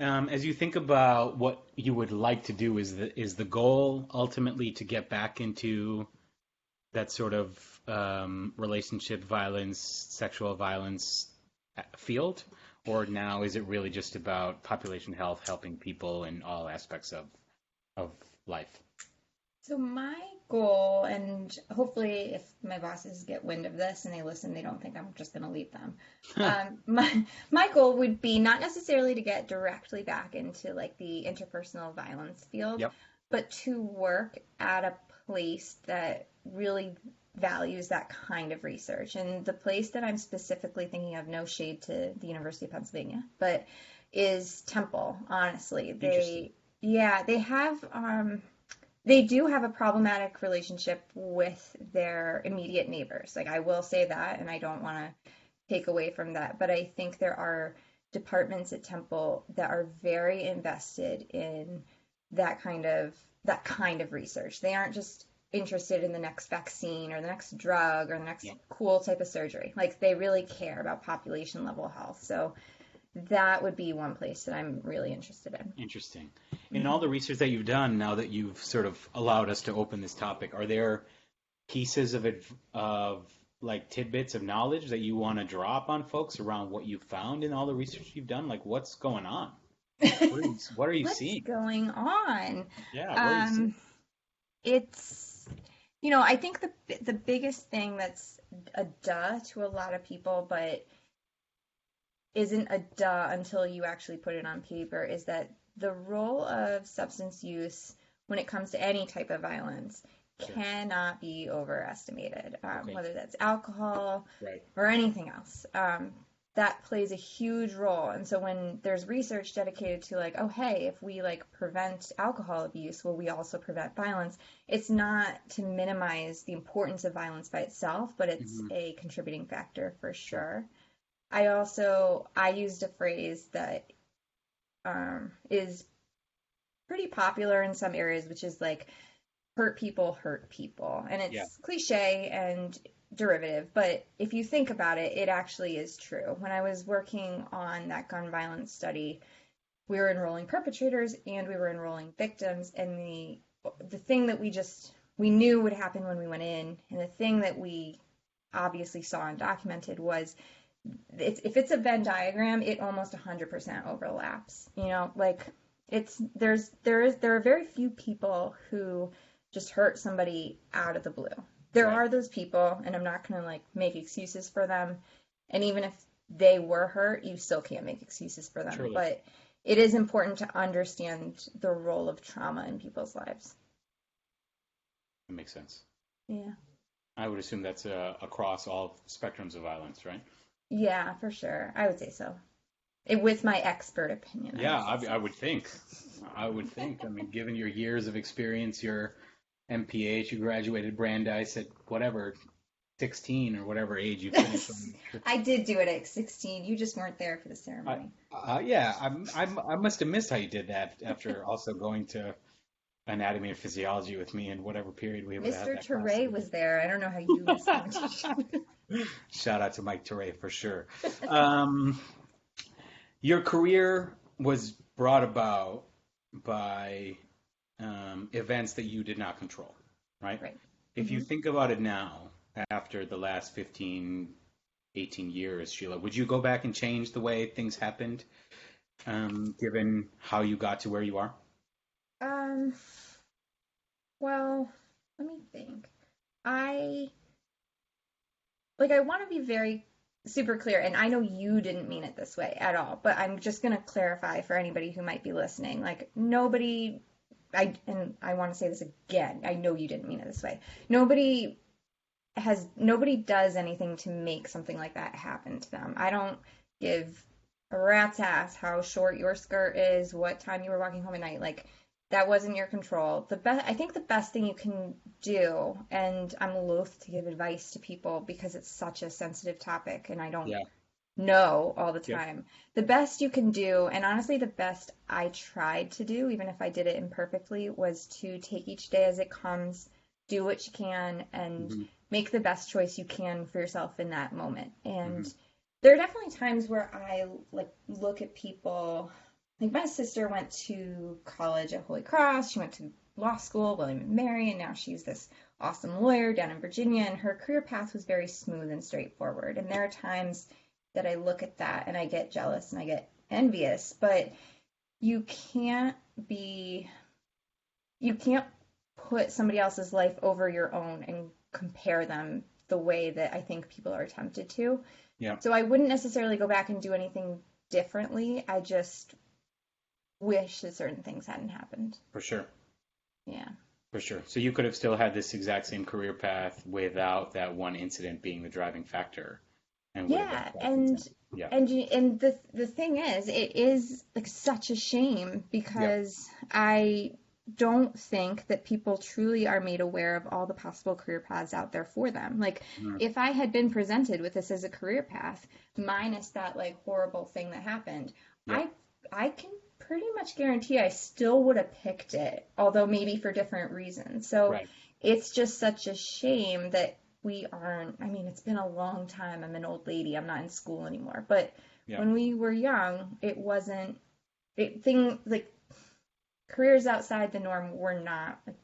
Um, as you think about what you would like to do, is the is the goal ultimately to get back into that sort of um, relationship violence, sexual violence uh, field, or now is it really just about population health, helping people in all aspects of of life? So my goal, and hopefully, if my bosses get wind of this and they listen, they don't think I'm just going to leave them. um, my my goal would be not necessarily to get directly back into like the interpersonal violence field, Yep. but to work at a place that really values that kind of research. And the place that I'm specifically thinking of, no shade to the University of Pennsylvania, but is Temple. Honestly, they yeah they have um they do have a problematic relationship with their immediate neighbors. Like I will say that, and I don't want to take away from that, but I think there are departments at Temple that are very invested in that kind of that kind of research. They aren't just interested in the next vaccine or the next drug or the next Yeah. cool type of surgery. Like they really care about population level health. So that would be one place that I'm really interested in. Interesting. In all the research that you've done, now that you've sort of allowed us to open this topic, are there pieces of of like tidbits of knowledge that you want to drop on folks around what you found in all the research you've done? Like, what's going on? What are you, what are you What's seeing? going on? Yeah, what are you seeing? Um, it's, you know, I think the the biggest thing that's a duh to a lot of people, but isn't a duh until you actually put it on paper, is that the role of substance use when it comes to any type of violence cannot be overestimated. Um, Okay. Whether that's alcohol, Right. or anything else. Um, that plays a huge role. And so when there's research dedicated to like, oh hey, if we like prevent alcohol abuse, will we also prevent violence? It's not to minimize the importance of violence by itself, but it's Mhm. a contributing factor for sure. I also I used a phrase that um, is pretty popular in some areas, which is like hurt people hurt people. And it's Yeah. cliche and derivative, but if you think about it, it actually is true. When I was working on that gun violence study, we were enrolling perpetrators and we were enrolling victims, and the the thing that we just we knew would happen when we went in, and the thing that we obviously saw and documented was it's, if it's a Venn diagram, it almost 100% overlaps. You know, like it's there's there is there are very few people who just hurt somebody out of the blue. There Right. are those people, and I'm not gonna like make excuses for them. And even if they were hurt, you still can't make excuses for them. Surely. But it is important to understand the role of trauma in people's lives. That makes sense. Yeah. I would assume that's uh, across all spectrums of violence, right? Yeah, for sure. I would say so. It, with my expert opinion. Yeah, I, I would think. I would think. I mean, given your years of experience, your MPH, you graduated Brandeis at whatever, 16 or whatever age you finished. I did do it at 16. You just weren't there for the ceremony. Uh, yeah, I'm, I'm, I must have missed how you did that after also going to anatomy and physiology with me in whatever period we have Mr. Teray was there. I don't know how you missed. Shout out to Mike Teray for sure. Um, your career was brought about by um, events that you did not control, right? Right. If you think about it now, after the last 15, 18 years, Sheila, would you go back and change the way things happened, um, given how you got to where you are? Um, well, let me think. I like I want to be very super clear, and I know you didn't mean it this way at all, but I'm just gonna clarify for anybody who might be listening. Like nobody I and I want to say this again. I know you didn't mean it this way. Nobody has nobody does anything to make something like that happen to them. I don't give a rat's ass how short your skirt is, what time you were walking home at night. Like that wasn't your control. The best I think the best thing you can do, and I'm loath to give advice to people because it's such a sensitive topic and I don't Yeah. Know all the time. The best you can do, and honestly the best I tried to do, even if I did it imperfectly, was to take each day as it comes, do what you can, and Mhm. make the best choice you can for yourself in that moment. And Mm-hmm. there are definitely times where I like look at people like my sister went to college at Holy Cross. She went to law school, William and Mary, and now she's this awesome lawyer down in Virginia. And her career path was very smooth and straightforward. And there are times that I look at that and I get jealous and I get envious, but you can't be you can't put somebody else's life over your own and compare them the way that I think people are tempted to. Yeah. So I wouldn't necessarily go back and do anything differently. I just wish that certain things hadn't happened. For sure. Yeah. For sure. So you could have still had this exact same career path without that one incident being the driving factor. And Yeah, and yeah, and you, and the the thing is, it is like such a shame because I don't think that people truly are made aware of all the possible career paths out there for them. Like Mhm. if I had been presented with this as a career path, minus that like horrible thing that happened, Yeah. I I can pretty much guarantee I still would have picked it, although maybe for different reasons. So Right. it's just such a shame that we aren't. I mean, it's been a long time. I'm an old lady. I'm not in school anymore. But Yeah. when we were young, it wasn't it thing like careers outside the norm were not like,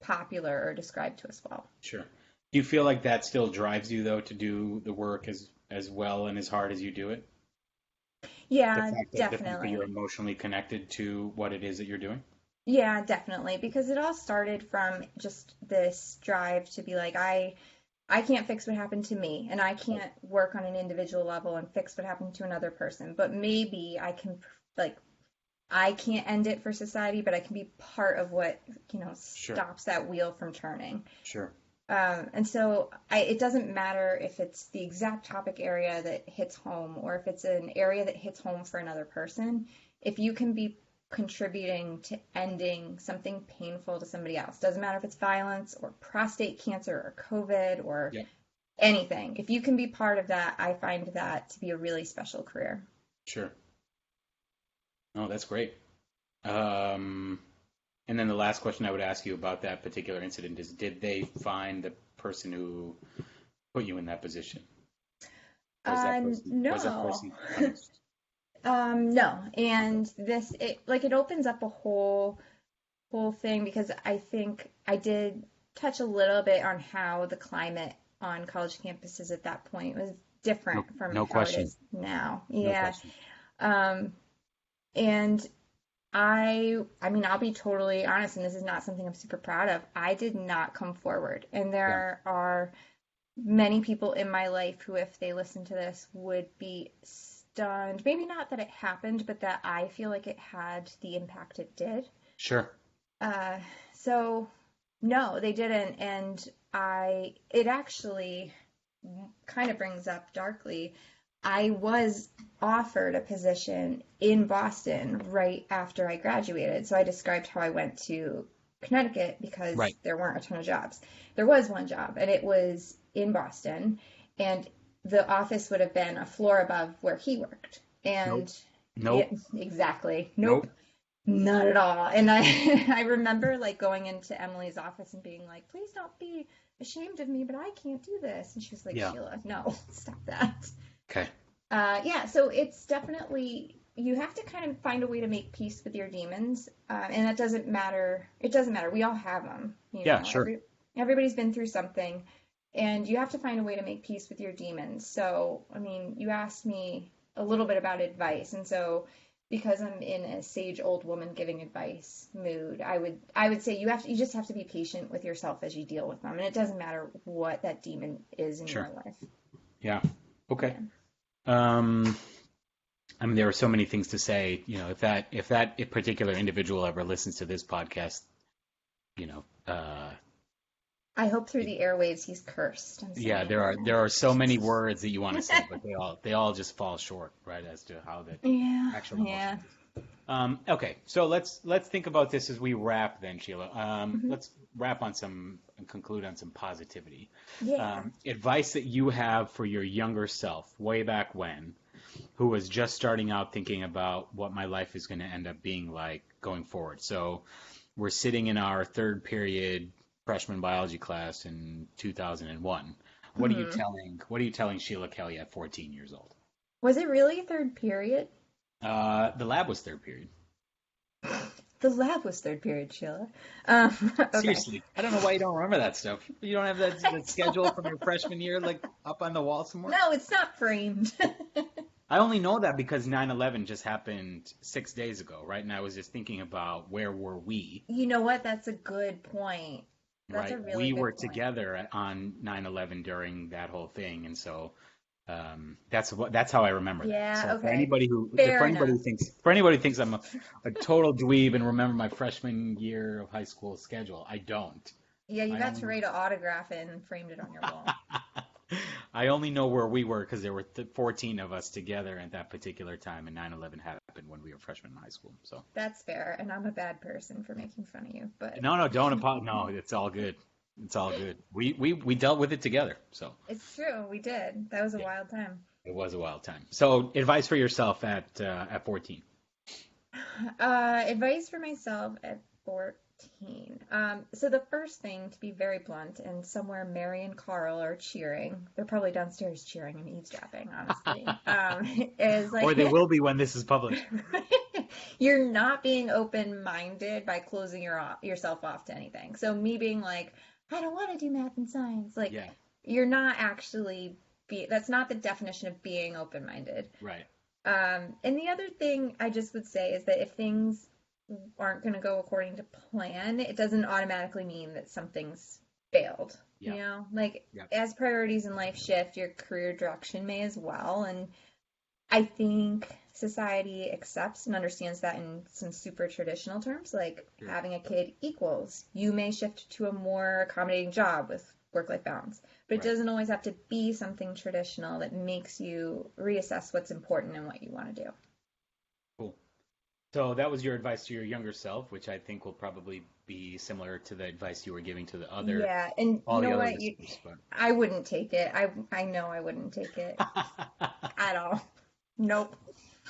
popular or described to us well. Sure. Do you feel like that still drives you though to do the work as as well and as hard as you do it? Yeah, the fact that, the fact that definitely. you're emotionally connected to what it is that you're doing. Yeah, definitely. Because it all started from just this drive to be like, I I can't fix what happened to me, and I can't work on an individual level and fix what happened to another person. But maybe I can like I can't end it for society, but I can be part of what, you know, Sure. stops that wheel from turning. Sure. Um, and so I, it doesn't matter if it's the exact topic area that hits home or if it's an area that hits home for another person. If you can be contributing to ending something painful to somebody else, doesn't matter if it's violence or prostate cancer or COVID or Yep. anything. If you can be part of that, I find that to be a really special career. Sure. Oh, that's great. Um, and then the last question I would ask you about that particular incident is: Did they find the person who put you in that position? Was that Uh, person, no. Um, no, and this it like it opens up a whole whole thing because I think I did touch a little bit on how the climate on college campuses at that point was different No- from no how question. it is now. Yeah. question. Um, and I, I mean, I'll be totally honest, and this is not something I'm super proud of. I did not come forward, and there are many people in my life who, if they listen to this, would be stunned. Maybe not that it happened, but that I feel like it had the impact it did. Sure. Uh, so no, they didn't, and I it actually kind of brings up darkly. I was offered a position in Boston right after I graduated. So I described how I went to Connecticut because Right. there weren't a ton of jobs. There was one job, and it was in Boston, and the office would have been a floor above where he worked. And Nope. yeah, exactly. Nope. Nope. Not at all. And I I remember like going into Emily's office and being like, "Please don't be ashamed of me, but I can't do this." And she was like, Yeah. "Sheila, no, stop that." Okay. Uh, yeah, so it's definitely you have to kind of find a way to make peace with your demons, uh, and that doesn't matter. It doesn't matter. We all have them. You Yeah, know, sure. every- everybody's been through something, and you have to find a way to make peace with your demons. So, I mean, you asked me a little bit about advice, and so because I'm in a sage old woman giving advice mood, I would I would say you have to, you just have to be patient with yourself as you deal with them, and it doesn't matter what that demon is in Sure. your life. Yeah. Okay. Um, I mean, there are so many things to say. You know, if that if that particular individual ever listens to this podcast, you know, uh, I hope through the airwaves he's cursed. Yeah, there are there are so many words that you want to say, but they all they all just fall short, right, as to how that Yeah, actual emotion yeah. Um, okay, so let's let's think about this as we wrap then, Sheila. Um, Mhm. Let's wrap on some and conclude on some positivity. Yeah. Um, advice that you have for your younger self, way back when, who was just starting out thinking about what my life is going to end up being like going forward. So we're sitting in our third period freshman biology class in 2001. What are you Mhm. telling What are you telling Sheila Kelly at 14 years old? Was it really third period? Uh, the lab was third period. The lab was third period, Sheila. Um, okay. Seriously, I don't know why you don't remember that stuff. You don't have that, that schedule from your freshman year like up on the wall somewhere. No, it's not framed. I only know that because 9/11 just happened six days ago, right? And I was just thinking about where were we, You know what? That's a good point. That's right? really we were point. together on 9/11 during that whole thing, and so um, that's what that's how I remember. Yeah, that. So For anybody who Fair for anybody who thinks for anybody who thinks I'm a, a total dweeb and remember my freshman year of high school schedule, I don't. Yeah, you I got to write an autograph and framed it on your wall. I only know where we were because there were th- 14 of us together at that particular time, and 9/11 happened when we were freshmen in high school. So That's fair, and I'm a bad person for making fun of you, but no, no, don't apologize. No, it's all good. It's all good. We we we dealt with it together, so it's true. We did. That was a wild time. it was a wild time. So advice for yourself at uh, at 14. Uh, advice for myself at 14. Um, so the first thing, to be very blunt, and somewhere Mary and Carl are cheering. They're probably downstairs cheering and eavesdropping, honestly. um, is like or they will be when this is published. you're not being open-minded by closing your off, yourself off to anything. So me being like, I don't want to do math and science, like Yeah, you're not actually be. That's not the definition of being open-minded. right. Um, and the other thing I just would say is that if things aren't going to go according to plan, it doesn't automatically mean that something's failed. Yeah. You know, like Yeah. as priorities in life shift, your career direction may as well. And I think society accepts and understands that in some super traditional terms, like having a kid equals you may shift to a more accommodating job with work-life balance. But it Right. doesn't always have to be something traditional that makes you reassess what's important and what you want to do. Cool. So that was your advice to your younger self, which I think will probably be similar to the advice you were giving to the other Yeah, and all you know what? You. I wouldn't take it. I I know I wouldn't take it at all. Nope.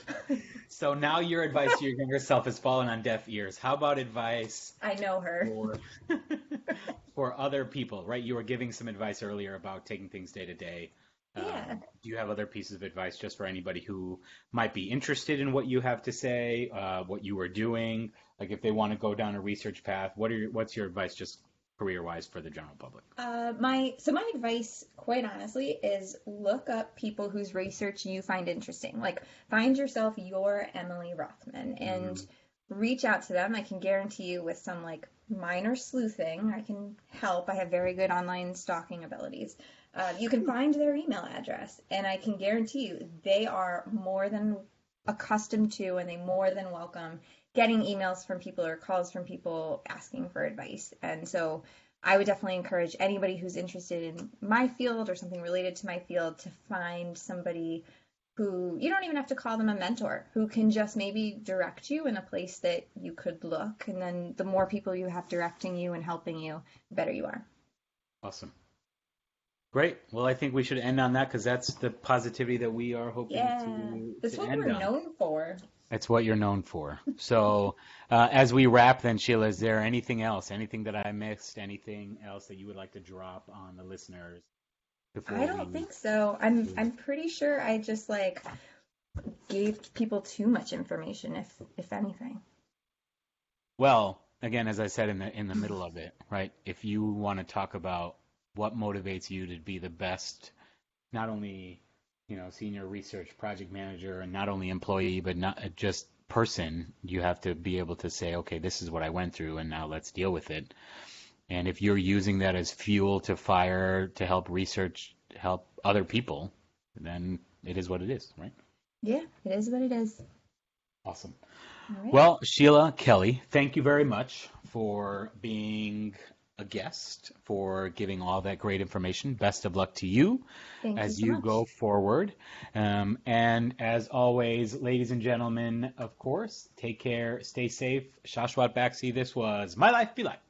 so now your advice to your younger self has fallen on deaf ears. How about advice I know her. for for other people, right? You were giving some advice earlier about taking things day to day. Um, do you have other pieces of advice just for anybody who might be interested in what you have to say, uh, what you are doing? Like if they want to go down a research path, what are your, what's your advice just career wise for the general public? Uh, my so my advice, quite honestly, is look up people whose research you find interesting. Like find yourself your Emily Rothman and reach out to them. I can guarantee you with some like minor sleuthing, I can help. I have very good online stalking abilities. Uh, you can find their email address, and I can guarantee you they are more than accustomed to and they more than welcome getting emails from people or calls from people asking for advice. And so I would definitely encourage anybody who's interested in my field or something related to my field to find somebody who you don't even have to call them a mentor, who can just maybe direct you in a place that you could look. And then the more people you have directing you and helping you, the better you are. Awesome. Great. Well, I think we should end on that because that's the positivity that we are hoping Yeah, to, that's to what we're on. known for. It's what you're known for. So, uh, as we wrap, then Sheila, is there anything else? Anything that I missed? Anything else that you would like to drop on the listeners? Before we I don't we... think so. I'm I'm pretty sure I just like gave people too much information, if if anything. Well, again, as I said in the in the middle of it, right? If you want to talk about what motivates you to be the best, not only you know senior research project manager and not only employee, but not uh, just person, you have to be able to say, okay, this is what I went through, and now let's deal with it. And if you're using that as fuel to fire to help research help other people, then it is what it is, right? Yeah, it is what it is. Awesome. Right. Well, Sheila Kelly, thank you very much for being a guest, for giving all that great information. Best of luck to you Thank as you, you so much. go forward. Um, and as always, ladies and gentlemen, of course, take care, stay safe. Shashwat Baxi, this was My Life Be Like.